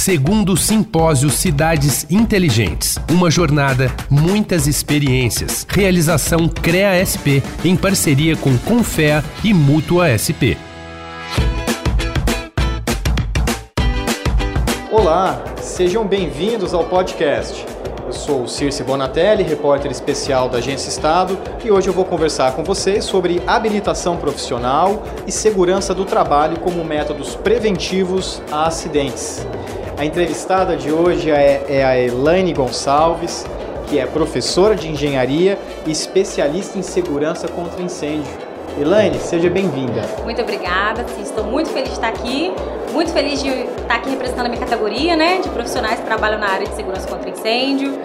Segundo Simpósio Cidades Inteligentes. Uma jornada, muitas experiências. Realização CREA SP em parceria com Confea e Mútua SP. Olá, sejam bem-vindos ao podcast. Eu sou o Circe Bonatelli, repórter especial da Agência Estado, e hoje eu vou conversar com vocês sobre habilitação profissional e segurança do trabalho como métodos preventivos a acidentes. A entrevistada de hoje é, é a Elaine Gonçalves, que é professora de engenharia e especialista em segurança contra incêndio. Elaine, seja bem-vinda. Muito obrigada, estou muito feliz de estar aqui, muito feliz de estar aqui representando a minha categoria, né, de profissionais que trabalham na área de segurança contra incêndio,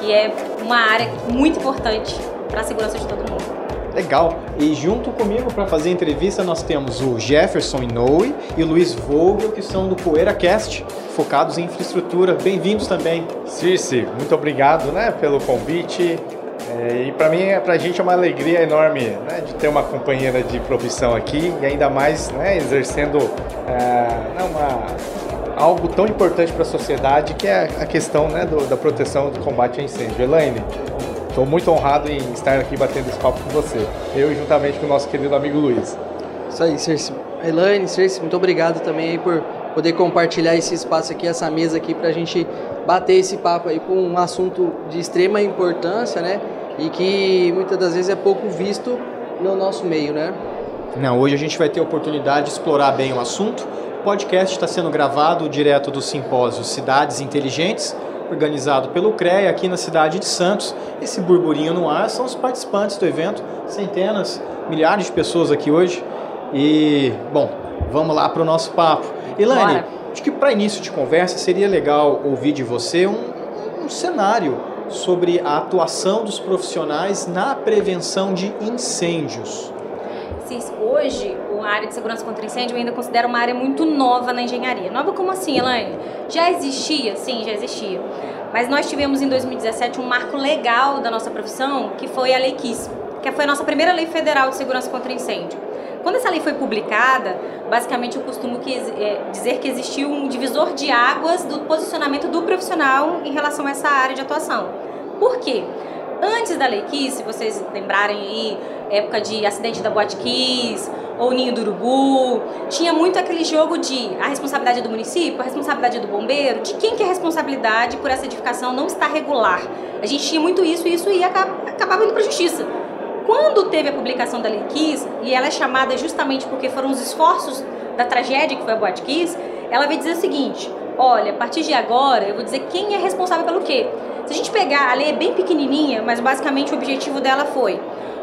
que é uma área muito importante para a segurança de todo mundo. Legal. E junto comigo para fazer a entrevista nós temos o Jefferson Inoue e o Luiz Vogel, que são do PoeiraCast, focados em infraestrutura. Bem-vindos também. Circe, muito obrigado né, pelo convite. É, e para mim, para a gente é uma alegria enorme né, de ter uma companheira de profissão aqui e ainda mais né, exercendo é, uma, algo tão importante para a sociedade que é a questão né, do, da proteção do combate a incêndio. Elaine, estou muito honrado em estar aqui batendo esse papo com você, eu juntamente com o nosso querido amigo Luiz. Isso aí, Circe. Elaine, Circe, muito obrigado também por poder compartilhar esse espaço aqui, essa mesa aqui, para a gente bater esse papo aí com um assunto de extrema importância, né? E que muitas das vezes é pouco visto no nosso meio, né? Não, hoje a gente vai ter a oportunidade de explorar bem o assunto. O podcast está sendo gravado direto do simpósio Cidades Inteligentes, organizado pelo CREA aqui na cidade de Santos. Esse burburinho no ar são os participantes do evento, centenas, milhares de pessoas aqui hoje. E, bom, vamos lá para o nosso papo. Ilane, acho que para início de conversa seria legal ouvir de você um, um cenário sobre a atuação dos profissionais na prevenção de incêndios. Hoje a área de segurança contra incêndio eu ainda considero uma área muito nova na engenharia. Nova como assim, Elaine? Já existia? Sim, já existia. Mas nós tivemos em 2017 um marco legal da nossa profissão, que foi a Lei KISS, que foi a nossa primeira lei federal de segurança contra incêndio. Quando essa lei foi publicada, basicamente eu costumo que, é, dizer que existiu um divisor de águas do posicionamento do profissional em relação a essa área de atuação. Por quê? Antes da Lei Kiss, se vocês lembrarem aí, época de acidente da Boate Kiss, ou Ninho do Urubu, tinha muito aquele jogo de a responsabilidade é do município, a responsabilidade é do bombeiro, de quem que é a responsabilidade por essa edificação não estar regular. A gente tinha muito isso e isso ia acabava indo para a justiça. Quando teve a publicação da Lei Kiss, e ela é chamada justamente porque foram os esforços da tragédia que foi a Boate Kiss, ela veio dizer o seguinte, olha, a partir de agora eu vou dizer quem é responsável pelo quê. Se a gente pegar, a lei é bem pequenininha, mas basicamente o objetivo dela foi,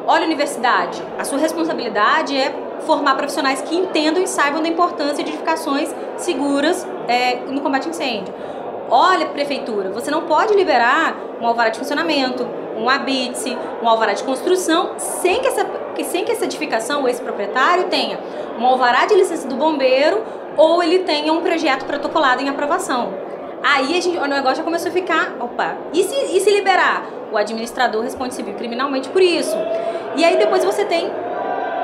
olha universidade, a sua responsabilidade é formar profissionais que entendam e saibam da importância de edificações seguras é, no combate a incêndio. Olha, prefeitura, você não pode liberar um alvará de funcionamento, um habite, um alvará de construção, sem que essa, sem que essa edificação ou esse proprietário tenha um alvará de licença do bombeiro ou ele tenha um projeto protocolado em aprovação. Aí a gente, o negócio já começou a ficar, opa, e se, e se liberar? O administrador responde civil criminalmente por isso. E aí depois você tem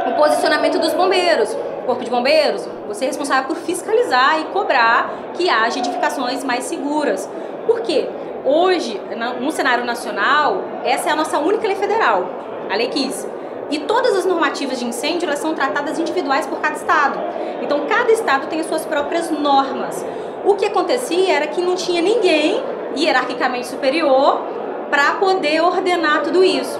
o posicionamento dos bombeiros. Corpo de Bombeiros, você é responsável por fiscalizar e cobrar que haja edificações mais seguras. Por quê? Hoje, no cenário nacional, essa é a nossa única lei federal, a Lei KISS. E todas as normativas de incêndio elas são tratadas individuais por cada estado. Então, cada estado tem as suas próprias normas. O que acontecia era que não tinha ninguém hierarquicamente superior para poder ordenar tudo isso.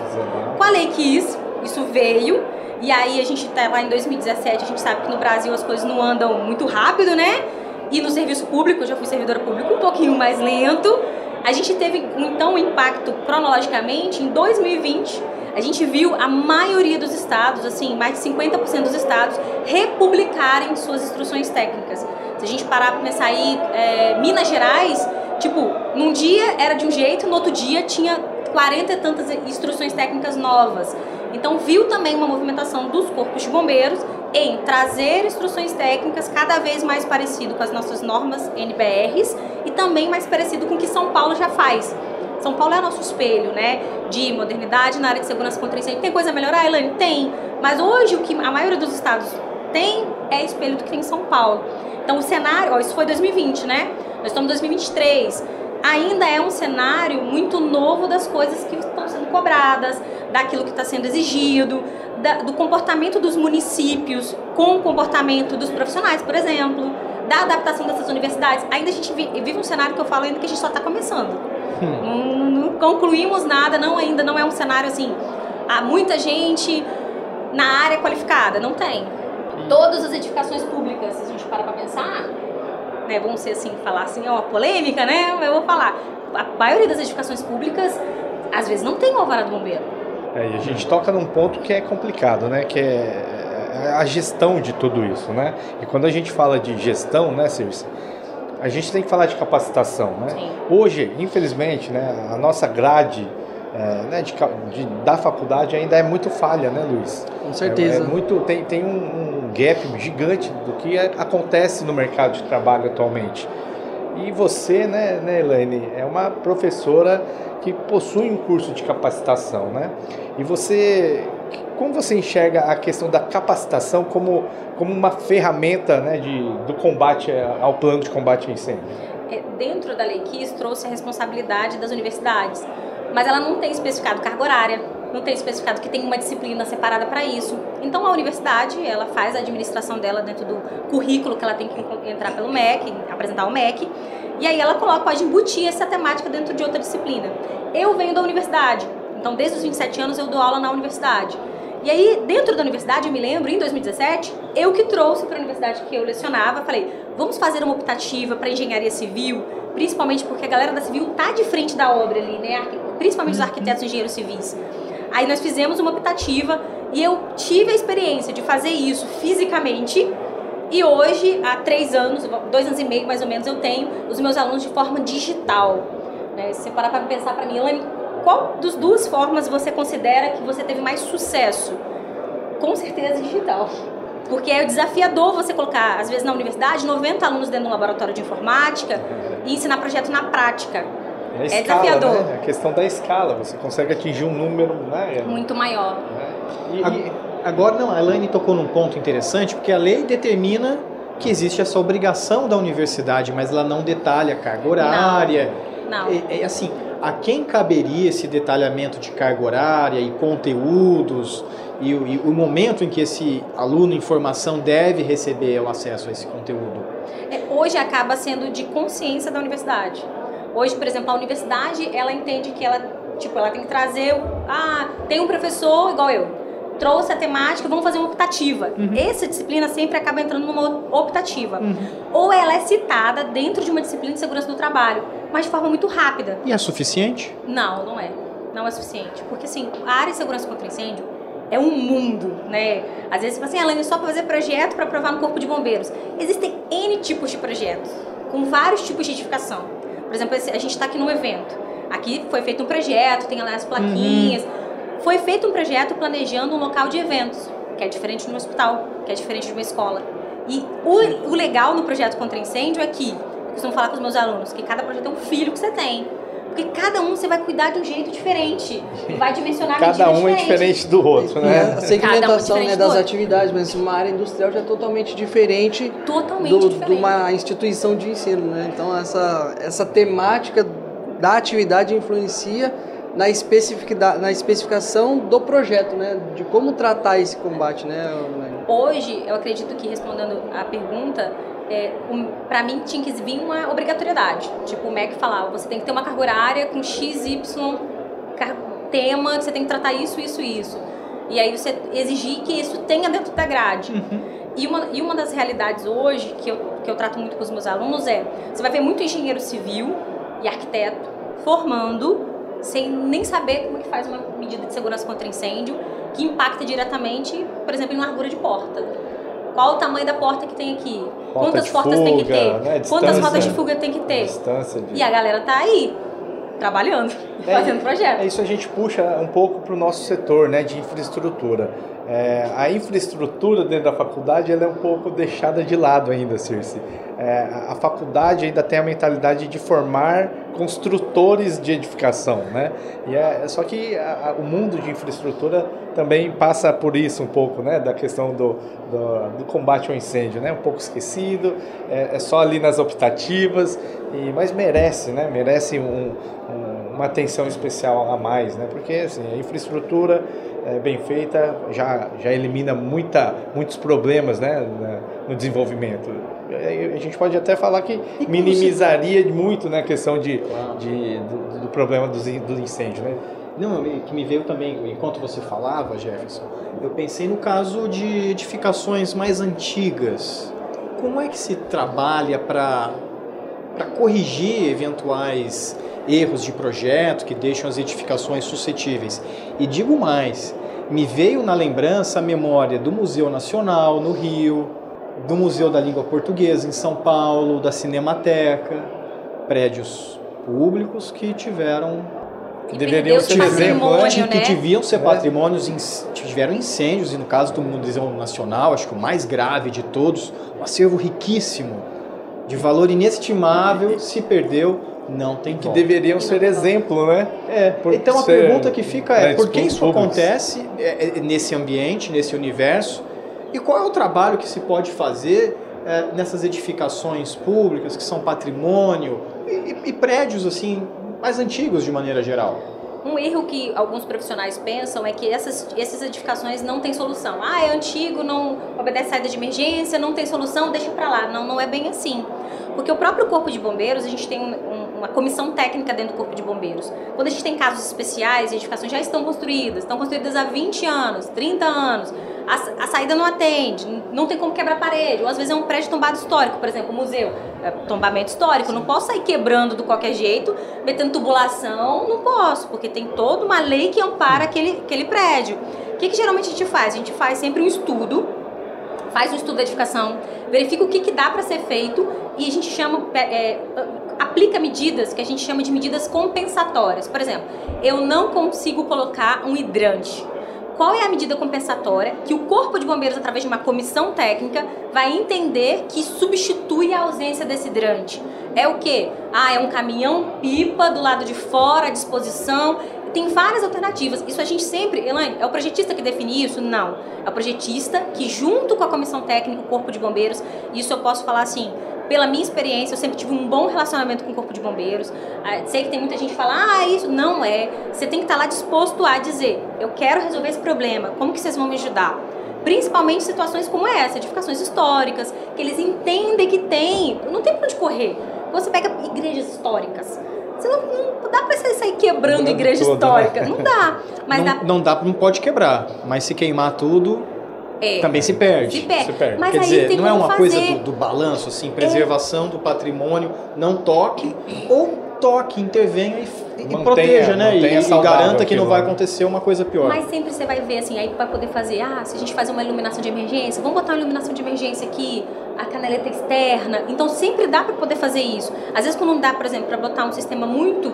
Com a Lei KISS, isso veio, e aí a gente está lá em 2017, a gente sabe que no Brasil as coisas não andam muito rápido, né? E no serviço público, eu já fui servidora pública um pouquinho mais lento. A gente teve então um impacto cronologicamente em 2020. A gente viu a maioria dos estados, assim, mais de 50% dos estados, republicarem suas instruções técnicas. Se a gente parar para pensar aí, é, Minas Gerais, tipo, num dia era de um jeito, no outro dia tinha 40 e tantas instruções técnicas novas. Então, viu também uma movimentação dos corpos de bombeiros em trazer instruções técnicas cada vez mais parecido com as nossas normas NBRs e também mais parecido com o que São Paulo já faz. São Paulo é nosso espelho, né, de modernidade na área de segurança contra incêndio. Tem coisa a melhorar, Elaine? Tem. Mas hoje o que a maioria dos estados tem é espelho do que tem em São Paulo. Então o cenário, ó, isso foi 2020, né? Nós estamos em 2023. Ainda é um cenário muito novo das coisas que estão sendo cobradas, daquilo que está sendo exigido, da, do comportamento dos municípios com o comportamento dos profissionais, por exemplo, da adaptação dessas universidades. Ainda a gente vive um cenário que eu falo ainda que a gente só está começando. Não, não, não concluímos nada, não ainda não é um cenário assim. Há muita gente na área qualificada, não tem. Todas as edificações públicas, se a gente para para pensar, né, vamos ser assim, falar assim, é uma polêmica, né? Eu vou falar. A maioria das edificações públicas, às vezes, não tem o alvará do bombeiro. É, e a gente toca num ponto que é complicado, né? Que é, é a gestão de tudo isso, né? E quando a gente fala de gestão, né, Circe? A gente tem que falar de capacitação, né? Sim. Hoje, infelizmente, né, a nossa grade é, né, de, de, da faculdade ainda é muito falha, né, Luiz? Com certeza. É, é muito, tem, tem um, um, gap gigante do que é, acontece no mercado de trabalho atualmente. E você, né, né, Elaine, é uma professora que possui um curso de capacitação, né? E você, como você enxerga a questão da capacitação como, como uma ferramenta né, de, do combate ao plano de combate ao incêndio? É, dentro da Lei KIS trouxe a responsabilidade das universidades mas ela não tem especificado carga horária, não tem especificado que tem uma disciplina separada para isso. Então a universidade, ela faz a administração dela dentro do currículo que ela tem que entrar pelo MEC, apresentar o MEC, e aí ela coloca, pode embutir essa temática dentro de outra disciplina. Eu venho da universidade, então desde os 27 anos eu dou aula na universidade. E aí, dentro da universidade, eu me lembro, em 2017, eu que trouxe para a universidade que eu lecionava, falei, vamos fazer uma optativa para engenharia civil, principalmente porque a galera da civil tá de frente da obra ali, né? Principalmente os uhum. arquitetos e engenheiros civis. Aí nós fizemos uma optativa e eu tive a experiência de fazer isso fisicamente. E hoje, há três anos, dois anos e meio mais ou menos, eu tenho os meus alunos de forma digital. Né? Se você parar para pensar para mim, Elaine, qual das duas formas você considera que você teve mais sucesso? Com certeza digital. Porque é desafiador você colocar, às vezes na universidade, 90 alunos dentro de um laboratório de informática e ensinar projeto na prática. É, a é escala, desafiador. Né? A questão da escala, você consegue atingir um número né? muito maior. E, e, agora, não, a Elaine tocou num ponto interessante, porque a lei determina que existe essa obrigação da universidade, mas ela não detalha a carga horária. Não. não. É, é assim, a quem caberia esse detalhamento de carga horária e conteúdos e, e, o momento em que esse aluno em formação deve receber o acesso a esse conteúdo? É, hoje acaba sendo de consciência da universidade. Hoje, por exemplo, a universidade ela entende que ela tipo ela tem que trazer ah tem um professor igual eu trouxe a temática, vamos fazer uma optativa. Uhum. Essa disciplina sempre acaba entrando numa optativa. Uhum. Ou ela é citada dentro de uma disciplina de segurança do trabalho, mas de forma muito rápida. E é suficiente? Não, não é. Não é suficiente. Porque, assim, a área de segurança contra incêndio é um mundo, né? Às vezes você fala assim, Alane, só para fazer projeto para provar no Corpo de Bombeiros. Existem N tipos de projetos, com vários tipos de edificação. Por exemplo, a gente está aqui num evento. Aqui foi feito um projeto, tem lá as plaquinhas. Uhum foi feito um projeto planejando um local de eventos, que é diferente de um hospital, que é diferente de uma escola. E o, o legal no projeto contra incêndio é que, costumo falar com os meus alunos, que cada projeto é um filho que você tem. Porque cada um você vai cuidar de um jeito diferente. Vai dimensionar Cada um é diferente do outro, né? A segmentação um é né, das atividades, mas uma área industrial já é totalmente diferente, totalmente do, diferente. de uma instituição de ensino, né? Então essa, essa temática da atividade influencia na, especificidade, na especificação do projeto, né? De como tratar esse combate, né? Hoje, eu acredito que respondendo a pergunta, é, um, para mim tinha que vir uma obrigatoriedade. Tipo, o MEC falava, você tem que ter uma carga horária com X, Y, tema, você tem que tratar isso, isso e isso. E aí você exigir que isso tenha dentro da grade. Uhum. E uma, e uma das realidades hoje, que eu, que eu trato muito com os meus alunos, é: você vai ver muito engenheiro civil e arquiteto formando sem nem saber como é que faz uma medida de segurança contra incêndio que impacta diretamente, por exemplo, em largura de porta. Qual o tamanho da porta que tem aqui? Porta Quantas portas fuga, tem que ter? Né? Quantas rotas de fuga tem que ter? De... E a galera tá aí, trabalhando, é, fazendo projeto. É isso a gente puxa um pouco para o nosso setor né, de infraestrutura. É, a infraestrutura dentro da faculdade ela é um pouco deixada de lado ainda, Circe. É, a faculdade ainda tem a mentalidade de formar construtores de edificação, né? E é, só que a, o mundo de infraestrutura também passa por isso um pouco, né? Da questão do, do, do combate ao incêndio, né? Um pouco esquecido, é, é, só ali nas optativas E, mas merece, né? Merece um, um, uma atenção especial a mais, né? Porque assim, a infraestrutura é, bem feita já, já elimina muita, muitos problemas né, no desenvolvimento. A gente pode até falar que minimizaria se... muito né, a questão de, claro. de do, do, problema do, do incêndio. Né? Não, que me veio também, enquanto você falava, Jefferson, eu pensei no caso de edificações mais antigas. Como é que se trabalha para corrigir eventuais erros de projeto que deixam as edificações suscetíveis. E digo mais, me veio na lembrança a memória do Museu Nacional no Rio, do Museu da Língua Portuguesa em São Paulo, da Cinemateca, prédios públicos que tiveram que deveriam ser exemplo, né? que deviam ser é. patrimônios, tiveram incêndios e no caso do Museu Nacional, acho que o mais grave de todos, um acervo riquíssimo de valor inestimável se perdeu não tem que deveriam ser exemplo, né? É. Por então a pergunta que fica é: por que isso públicos. acontece é, é, nesse ambiente, nesse universo? E qual é o trabalho que se pode fazer é, nessas edificações públicas que são patrimônio e, e prédios assim mais antigos de maneira geral? Um erro que alguns profissionais pensam é que essas, essas edificações não têm solução. Ah, é antigo, não obedece saída de emergência, não tem solução, deixa para lá. Não, não é bem assim. Porque o próprio Corpo de Bombeiros, a gente tem um, uma comissão técnica dentro do Corpo de Bombeiros. Quando a gente tem casos especiais, edificações já estão construídas, estão construídas há 20 anos, 30 anos, a, a, saída não atende, não tem como quebrar parede, ou às vezes é um prédio tombado histórico, por exemplo, museu, é tombamento histórico, não posso sair quebrando de qualquer jeito, metendo tubulação, não posso, porque tem toda uma lei que ampara aquele, aquele prédio. O que, que geralmente a gente faz? A gente faz sempre um estudo, faz um estudo de edificação, verifica o que, que dá para ser feito e a gente chama, é, aplica medidas que a gente chama de medidas compensatórias. Por exemplo, eu não consigo colocar um hidrante. Qual é a medida compensatória que o Corpo de Bombeiros, através de uma comissão técnica, vai entender que substitui a ausência desse hidrante? É o que? Ah, é um caminhão-pipa do lado de fora à disposição tem várias alternativas. Isso a gente sempre, Elaine, é o projetista que define isso? Não. É o projetista que, junto com a comissão técnica, o Corpo de Bombeiros, isso eu posso falar assim, pela minha experiência, eu sempre tive um bom relacionamento com o Corpo de Bombeiros. Ah, sei que tem muita gente que fala, ah, isso não é. Você tem que estar lá disposto a dizer, eu quero resolver esse problema, como que vocês vão me ajudar? Principalmente situações como essa, edificações históricas, que eles entendem que tem, não tem pra onde correr. Você pega igrejas históricas, você não, não dá pra você sair quebrando igreja toda, né? histórica. Né? Não dá. Mas não, dá... não dá, não pode quebrar. Mas se queimar tudo, é. também se perde. Se perde. Se perde. Mas Quer dizer, não é uma fazer... coisa do, do, balanço, assim, preservação é. do patrimônio, não toque, ou toque, intervenha e e proteja, né? E, e garanta que não vai acontecer uma coisa pior. Mas sempre você vai ver assim, aí vai poder fazer, ah, se a gente faz uma iluminação de emergência, vamos botar uma iluminação de emergência aqui, a canaleta externa. Então sempre dá para poder fazer isso. Às vezes quando não dá, por exemplo, para botar um sistema muito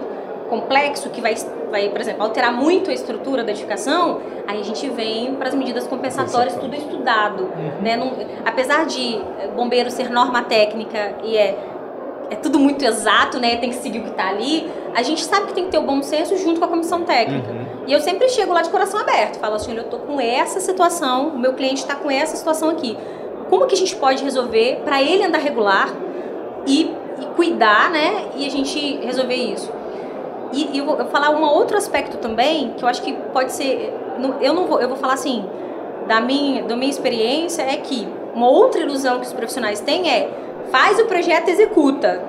complexo que vai, vai, por exemplo, alterar muito a estrutura da edificação, aí a gente vem para as medidas compensatórias, tudo estudado. Uhum. Né? Não, apesar de eh, bombeiro ser norma técnica e é é tudo muito exato, né? Tem que seguir o que está ali. A gente sabe que tem que ter o bom senso junto com a comissão técnica. Uhum. E eu sempre chego lá de coração aberto, falo assim, eu tô com essa situação, o meu cliente está com essa situação aqui. Como que a gente pode resolver para ele andar regular e, e, cuidar, né? E a gente resolver isso. E, e eu vou falar um outro aspecto também que eu acho que pode ser, eu não vou, eu vou falar assim, da minha, da minha experiência é que uma outra ilusão que os profissionais têm é Faz o projeto, executa.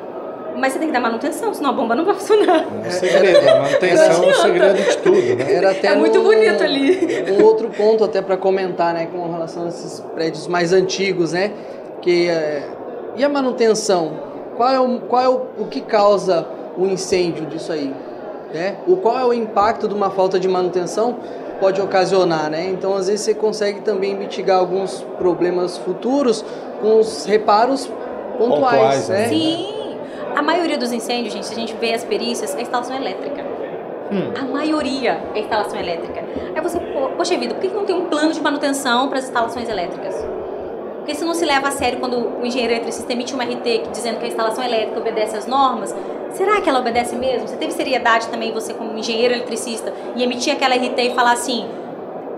Mas você tem que dar manutenção, senão a bomba não vai funcionar. É um segredo, a manutenção é o segredo de tudo, né? Era até é muito um, bonito ali. Um outro ponto até para comentar, né, com relação a esses prédios mais antigos, né? Que, é, e a manutenção? Qual é, o, qual é o, o que causa o incêndio disso aí? Né? O, qual é o impacto de uma falta de manutenção pode ocasionar, né? Então, às vezes, você consegue também mitigar alguns problemas futuros com os reparos pontuais, pontuais né? Sim. A maioria dos incêndios, gente, se a gente vê as perícias, é instalação elétrica. Hum. A maioria é instalação elétrica. Aí você, poxa vida, por que não tem um plano de manutenção para as instalações elétricas? Porque se não se leva a sério quando o engenheiro eletricista emite uma RT dizendo que a instalação elétrica obedece às normas, será que ela obedece mesmo? Você teve seriedade também, você como engenheiro eletricista, e emitir aquela RT e falar assim,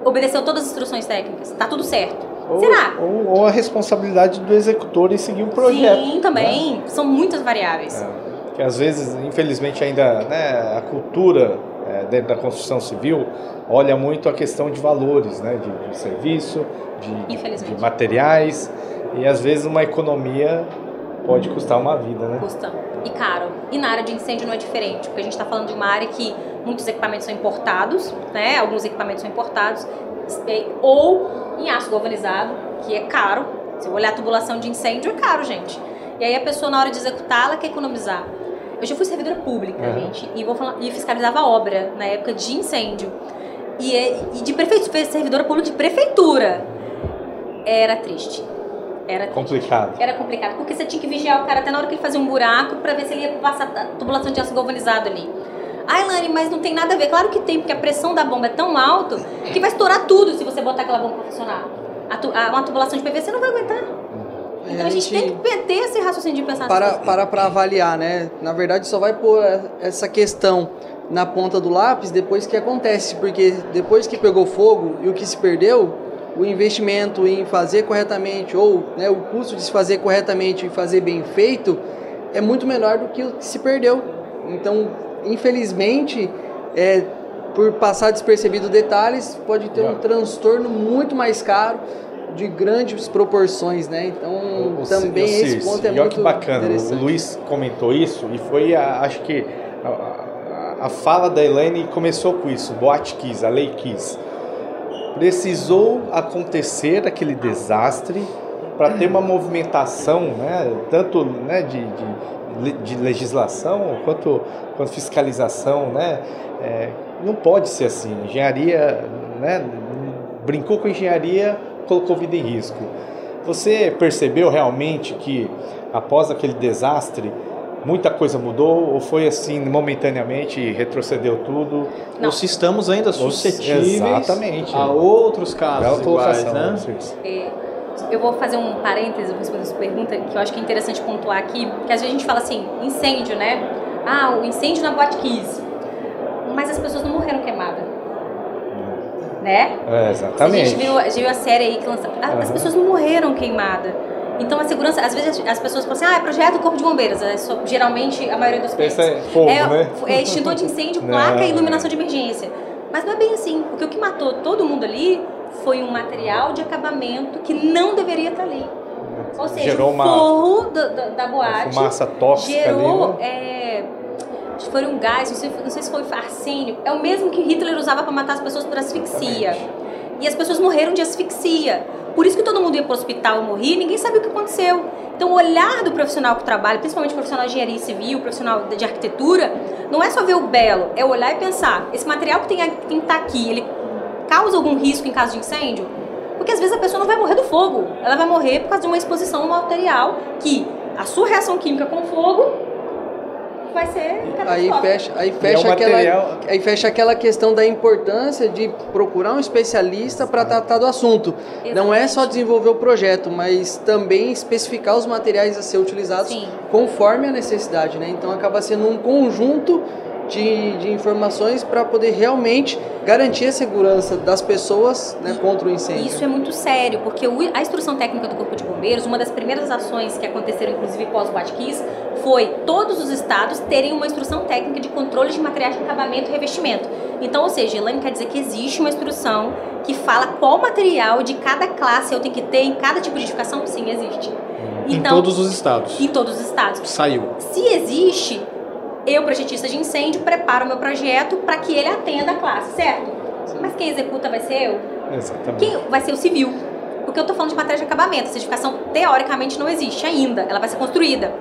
obedeceu todas as instruções técnicas, tá tudo certo. Ou, Será? Ou, ou, a responsabilidade do executor em seguir o projeto. Sim, também. Né? São muitas variáveis. É. que às vezes, infelizmente, ainda né, a cultura é, dentro da construção civil olha muito a questão de valores, né, de, de serviço, de, de, materiais e às vezes uma economia pode custar uma vida, né? Custa. E caro. E na área de incêndio não é diferente, porque a gente está falando de uma área que muitos equipamentos são importados, né? Alguns equipamentos são importados, ou em aço galvanizado, que é caro. Se eu olhar a tubulação de incêndio, é caro, gente. E aí a pessoa, na hora de executar, ela quer economizar. Eu já fui servidora pública, uhum. gente, e, vou falar, e fiscalizava obra na época de incêndio. E, é, e de prefeitura, servidora pública de prefeitura. Era triste. Era complicado. Era complicado, porque você tinha que vigiar o cara até na hora que ele fazia um buraco para ver se ele ia passar a tubulação de aço galvanizado ali. Ah, Elane, mas não tem nada a ver. Claro que tem, porque a pressão da bomba é tão alta que vai estourar tudo se você botar aquela bomba para funcionar. A tu, a, uma tubulação de PVC não vai aguentar. Então a gente, a gente tem que ter esse raciocínio de pensar para para para avaliar, né? Na verdade, só vai pôr essa questão na ponta do lápis depois que acontece, porque depois que pegou fogo e o que se perdeu, o investimento em fazer corretamente ou né, o custo de se fazer corretamente e fazer bem feito é muito menor do que o que se perdeu. Então, infelizmente, é, por passar despercebido detalhes, pode ter um transtorno muito mais caro de grandes proporções, né? Então, o, também esse ponto é muito que bacana. O Luiz comentou isso e foi, a, acho que a, a, a, fala da Elaine começou com isso, boate quis, a lei quis. Precisou acontecer aquele desastre para ter uma movimentação, né, tanto né, de, de, de legislação quanto, quanto fiscalização, né, é, não pode ser assim. Engenharia, né, brincou com engenharia, colocou vida em risco. Você percebeu realmente que após aquele desastre muita coisa mudou ou foi assim momentaneamente retrocedeu tudo? Não. Ou se estamos ainda suscetíveis Exatamente. a outros casos iguais, né? É, eu vou fazer um parêntese responder essa pergunta que eu acho que é interessante pontuar aqui, que às vezes a gente fala assim, incêndio, né? Ah, o incêndio na Boate Kiss. Mas as pessoas não morreram queimadas né? É, exatamente. A gente viu, a, gente viu a série aí que lançou. Uhum. As pessoas não morreram queimadas. Então a segurança, às vezes as pessoas falam assim, ah, é projeto do Corpo de Bombeiros. É só, geralmente a maioria dos clientes. É, fogo, é, né? é extintor de incêndio, placa e iluminação de emergência. Mas não é bem assim, porque o que matou todo mundo ali foi um material de acabamento que não deveria estar ali. Ou seja, gerou o forro uma, da, da, da boate. fumaça tóxica gerou, ali. Né? É, foi um gás, não sei, não sei se foi arsênio. É o mesmo que Hitler usava para matar as pessoas por asfixia. Exatamente. E as pessoas morreram de asfixia. Por isso que todo mundo ia para o hospital morrer, ninguém sabia o que aconteceu. Então, o olhar do profissional que trabalha, principalmente o profissional de engenharia civil, profissional de arquitetura, não é só ver o belo, é olhar e pensar: esse material que tem, que estar tá aqui, ele causa algum risco em caso de incêndio? Porque às vezes a pessoa não vai morrer do fogo, ela vai morrer por causa de uma exposição a um material que a sua reação química com o fogo vai ser aí fecha aí fecha é aquela aí fecha aquela questão da importância de procurar um especialista para tratar do assunto. Exatamente. não é só desenvolver o projeto mas também especificar os materiais a ser utilizados Sim. conforme a necessidade né? Então acaba sendo um conjunto de, de informações para poder realmente garantir a segurança das pessoas né, contra o incêndio. Isso é muito sério, porque a instrução técnica do Corpo de Bombeiros, uma das primeiras ações que aconteceram, inclusive pós-Batquis, foi todos os estados terem uma instrução técnica de controle de materiais de acabamento e revestimento. Então, ou seja, Elaine quer dizer que existe uma instrução que fala qual material de cada classe eu tenho que ter em cada tipo de edificação? Sim, existe. Então, em todos os estados. Em todos os estados. Saiu. Se existe, eu, projetista de incêndio, preparo o meu projeto para que ele atenda a classe, certo? Sim. Mas quem executa vai ser eu? Exatamente. Quem vai ser o civil. Porque eu estou falando de matéria de acabamento. A certificação, teoricamente, não existe ainda. Ela vai ser construída.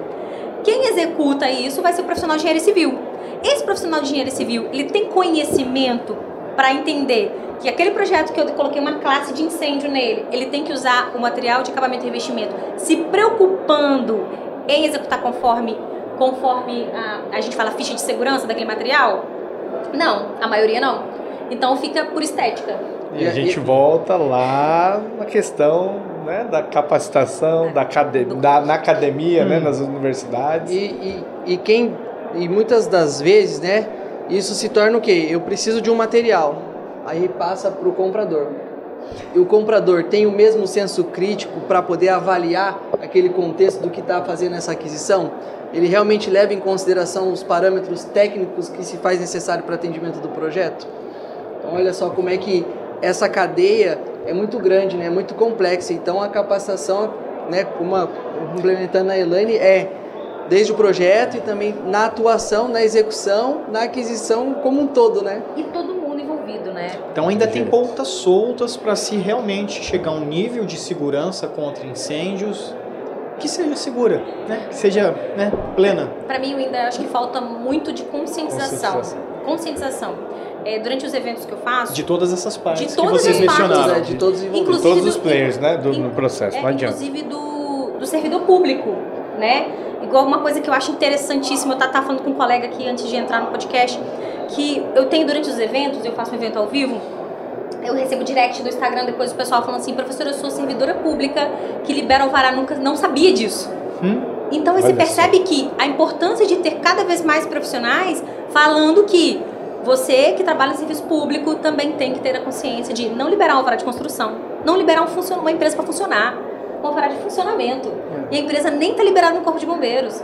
Quem executa isso vai ser o profissional de engenharia civil. Esse profissional de engenharia civil, ele tem conhecimento para entender que aquele projeto que eu coloquei uma classe de incêndio nele, ele tem que usar o material de acabamento e revestimento, se preocupando em executar conforme conforme a, a gente fala ficha de segurança daquele material? Não, a maioria não. Então fica por estética. E a gente volta lá na questão né, da capacitação, da, da na academia, né, hum. né, nas universidades. E, e, e, quem e muitas das vezes, né, isso se torna o quê? Eu preciso de um material, aí passa para o comprador. E o comprador tem o mesmo senso crítico para poder avaliar aquele contexto do que está fazendo essa aquisição? Ele realmente leva em consideração os parâmetros técnicos que se faz necessário para atendimento do projeto? Então, olha só como é que essa cadeia é muito grande, né? é muito complexa. Então, a capacitação, né, uma, complementando a Elaine, é desde o projeto e também na atuação, na execução, na aquisição como um todo, né? E todo mundo envolvido, né? Então ainda tem pontas soltas para se realmente chegar a um nível de segurança contra incêndios que seja segura, né? Que seja né, plena. Para mim, eu ainda acho que falta muito de conscientização. Conscientização. conscientização. É, durante os eventos que eu faço. De todas essas partes de todas que vocês as partes, mencionaram. É, de todos. De todos os players, né, do, no processo, é, não adianta. Inclusive do, do servidor público, né? Igual uma coisa que eu acho interessantíssima, eu estava falando com um colega aqui antes de entrar no podcast, que eu tenho durante os eventos, eu faço um evento ao vivo, eu recebo direct do Instagram depois do pessoal falando assim, professora, eu sou servidora pública que libera alvará, nunca não sabia disso. Hum? Então você percebe que a importância de ter cada vez mais profissionais falando que você que trabalha em serviço público também tem que ter a consciência de não liberar um alvará de construção, não liberar um uma empresa para funcionar, um alvará de funcionamento. É. E a empresa nem está liberada no corpo de bombeiros.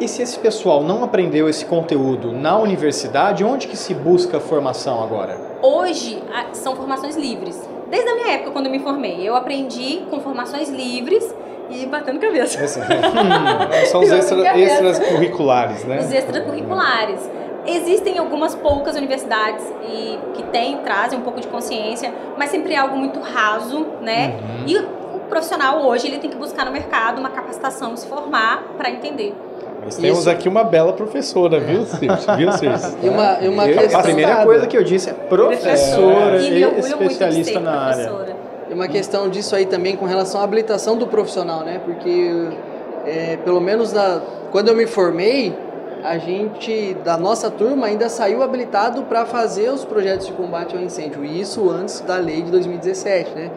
E se esse pessoal não aprendeu esse conteúdo na universidade, onde que se busca formação agora? Hoje são formações livres. Desde a minha época, quando eu me formei, eu aprendi com formações livres e batendo cabeça. Essa, hum, são os extra, extras curriculares, né? Os extracurriculares. Existem algumas poucas universidades e que têm, trazem um pouco de consciência, mas sempre é algo muito raso, né? Uhum. E o profissional hoje ele tem que buscar no mercado uma capacitação, se formar para entender. Mas temos Isso. aqui uma bela professora, viu, Circe? Viu, Circe? E uma, e uma questão... A primeira coisa que eu disse é professora é. e, especialista na área. E uma questão disso aí também com relação à habilitação do profissional, né? Porque, é, pelo menos na, quando eu me formei, a gente, da nossa turma, ainda saiu habilitado para fazer os projetos de combate ao incêndio. E isso antes da lei de 2017, né?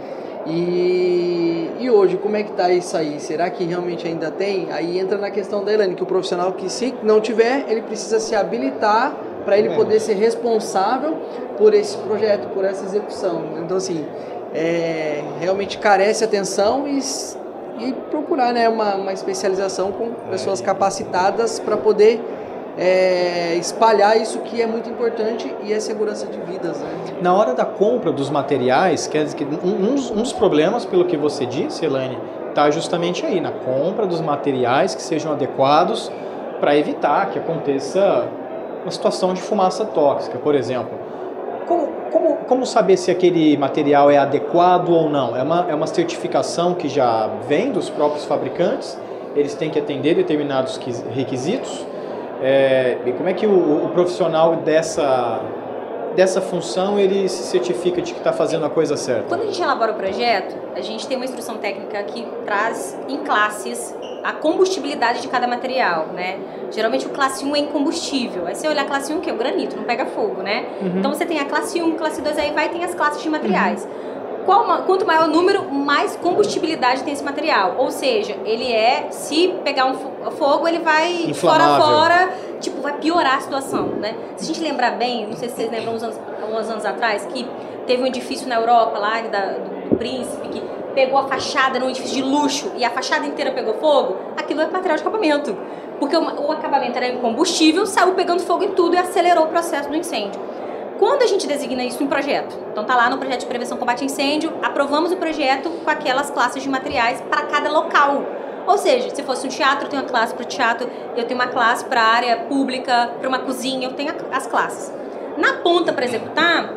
E, e hoje, como é que está isso aí? Será que realmente ainda tem? Aí entra na questão da Elaine, que o profissional que se não tiver, ele precisa se habilitar para ele é. poder ser responsável por esse projeto, por essa execução. Então, assim, é, realmente carece atenção e, e procurar né, uma, uma especialização com pessoas é. capacitadas para poder é, espalhar isso que é muito importante e é segurança de vidas. Né? Na hora da compra dos materiais, quer dizer que um, um, dos problemas, pelo que você disse, Elaine, está justamente aí, na compra dos materiais que sejam adequados para evitar que aconteça uma situação de fumaça tóxica, por exemplo. Como, como, como saber se aquele material é adequado ou não? É uma, é uma certificação que já vem dos próprios fabricantes? Eles têm que atender determinados requisitos? É, e como é que o, o, profissional dessa, dessa função ele se certifica de que está fazendo a coisa certa? Quando a gente elabora o projeto, a gente tem uma instrução técnica que traz em classes a combustibilidade de cada material, né? Geralmente o classe 1 é incombustível. Aí você olha a classe 1 que é o granito, não pega fogo, né? Uhum. Então você tem a classe 1, classe 2, aí vai tem as classes de materiais. Uhum quanto maior o número, mais combustibilidade tem esse material. Ou seja, ele é, se pegar um fogo, ele vai fora fora, tipo, vai piorar a situação, né? Se a gente lembrar bem, não sei se vocês lembram uns anos, uns anos atrás, que teve um edifício na Europa, lá da, do, do Príncipe, que pegou a fachada num edifício de luxo e a fachada inteira pegou fogo, aquilo é material de acabamento. Porque o, o acabamento era combustível, saiu pegando fogo em tudo e acelerou o processo do incêndio. Quando a gente designa isso em projeto? Então tá lá no projeto de prevenção combate a incêndio, aprovamos o projeto com aquelas classes de materiais para cada local. Ou seja, se fosse um teatro, eu tenho uma classe para o teatro, eu tenho uma classe para área pública, para uma cozinha, eu tenho as classes. Na ponta para executar,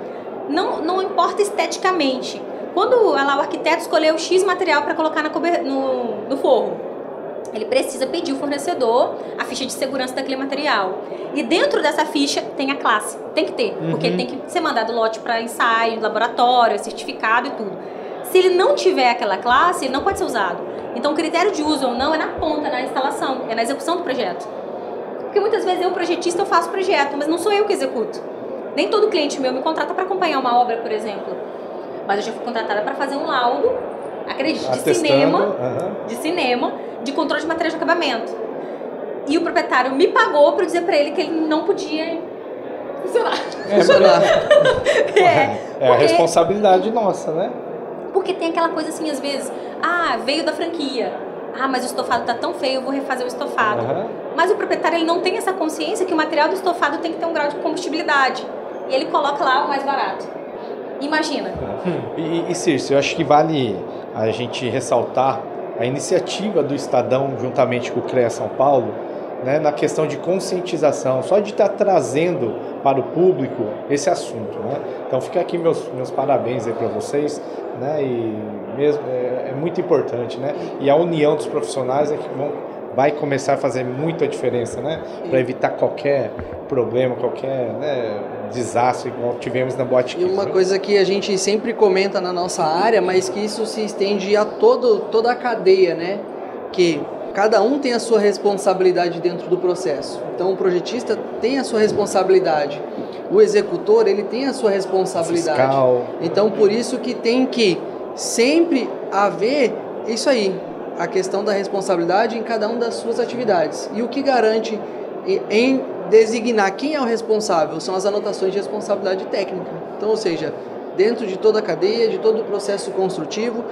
não, não importa esteticamente. Quando lá, o arquiteto escolheu X material para colocar na no, no forro, ele precisa pedir o fornecedor a ficha de segurança daquele material. E dentro dessa ficha tem a classe, tem que ter, uhum. porque tem que ser mandado lote para ensaio, laboratório, certificado e tudo. Se ele não tiver aquela classe, ele não pode ser usado. Então o critério de uso ou não é na ponta, na instalação, é na execução do projeto. Porque muitas vezes eu, projetista, eu faço projeto, mas não sou eu que executo. Nem todo cliente meu me contrata para acompanhar uma obra, por exemplo. Mas eu já fui contratada para fazer um laudo, acredite, de cinema, uhum. de cinema, de controle de materiais de acabamento. E o proprietário me pagou para dizer para ele que ele não podia funcionar. É, funcionar. é, é a responsabilidade nossa, né? Porque tem aquela coisa assim, às vezes, ah, veio da franquia. ah, mas o estofado está tão feio, eu vou refazer o estofado. Uhum. Mas o proprietário ele não tem essa consciência que o material do estofado tem que ter um grau de combustibilidade. E ele coloca lá o mais barato. Imagina. Hum. E, e Circe, eu acho que vale a gente ressaltar a iniciativa do Estadão, juntamente com o CREA São Paulo, né, na questão de conscientização, só de estar trazendo para o público esse assunto. Né? Então fica aqui meus, meus parabéns para vocês, né, e mesmo, é, é, muito importante. Né? E a união dos profissionais é que vão, vai começar a fazer muita diferença né, para evitar qualquer problema, qualquer né, desastre igual tivemos na Boate E uma né? coisa que a gente sempre comenta na nossa área, mas que isso se estende a todo, toda a cadeia, né? Que cada um tem a sua responsabilidade dentro do processo. Então o projetista tem a sua responsabilidade, o executor ele tem a sua responsabilidade. Fiscal. Então por isso que tem que sempre haver isso aí, a questão da responsabilidade em cada uma das suas atividades. E o que garante em designar quem é o responsável são as anotações de responsabilidade técnica. Então, ou seja, dentro de toda a cadeia, de todo o processo construtivo,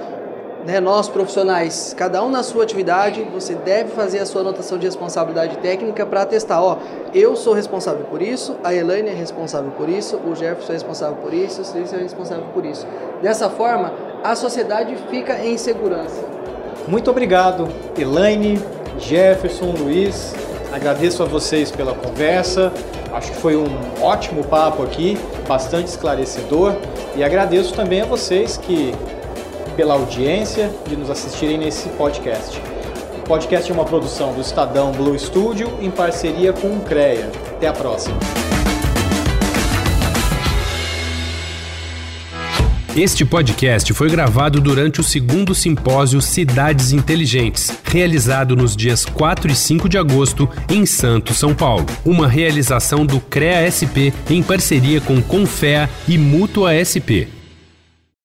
né, nós profissionais, cada um na sua atividade, você deve fazer a sua anotação de responsabilidade técnica para atestar, ó, eu sou responsável por isso, a Elaine é responsável por isso, o Jefferson é responsável por isso, o Silvio é responsável por isso. Dessa forma, a sociedade fica em segurança. Muito obrigado, Elaine, Jefferson, Luiz. Agradeço a vocês pela conversa. Acho que foi um ótimo papo aqui, bastante esclarecedor. E agradeço também a vocês que pela audiência de nos assistirem nesse podcast. O podcast é uma produção do Estadão Blue Studio em parceria com o CREA. Até a próxima. Este podcast foi gravado durante o segundo simpósio Cidades Inteligentes, realizado nos dias 4 e 5 de agosto em Santos, São Paulo. Uma realização do CREA SP em parceria com Confea e Mútua SP.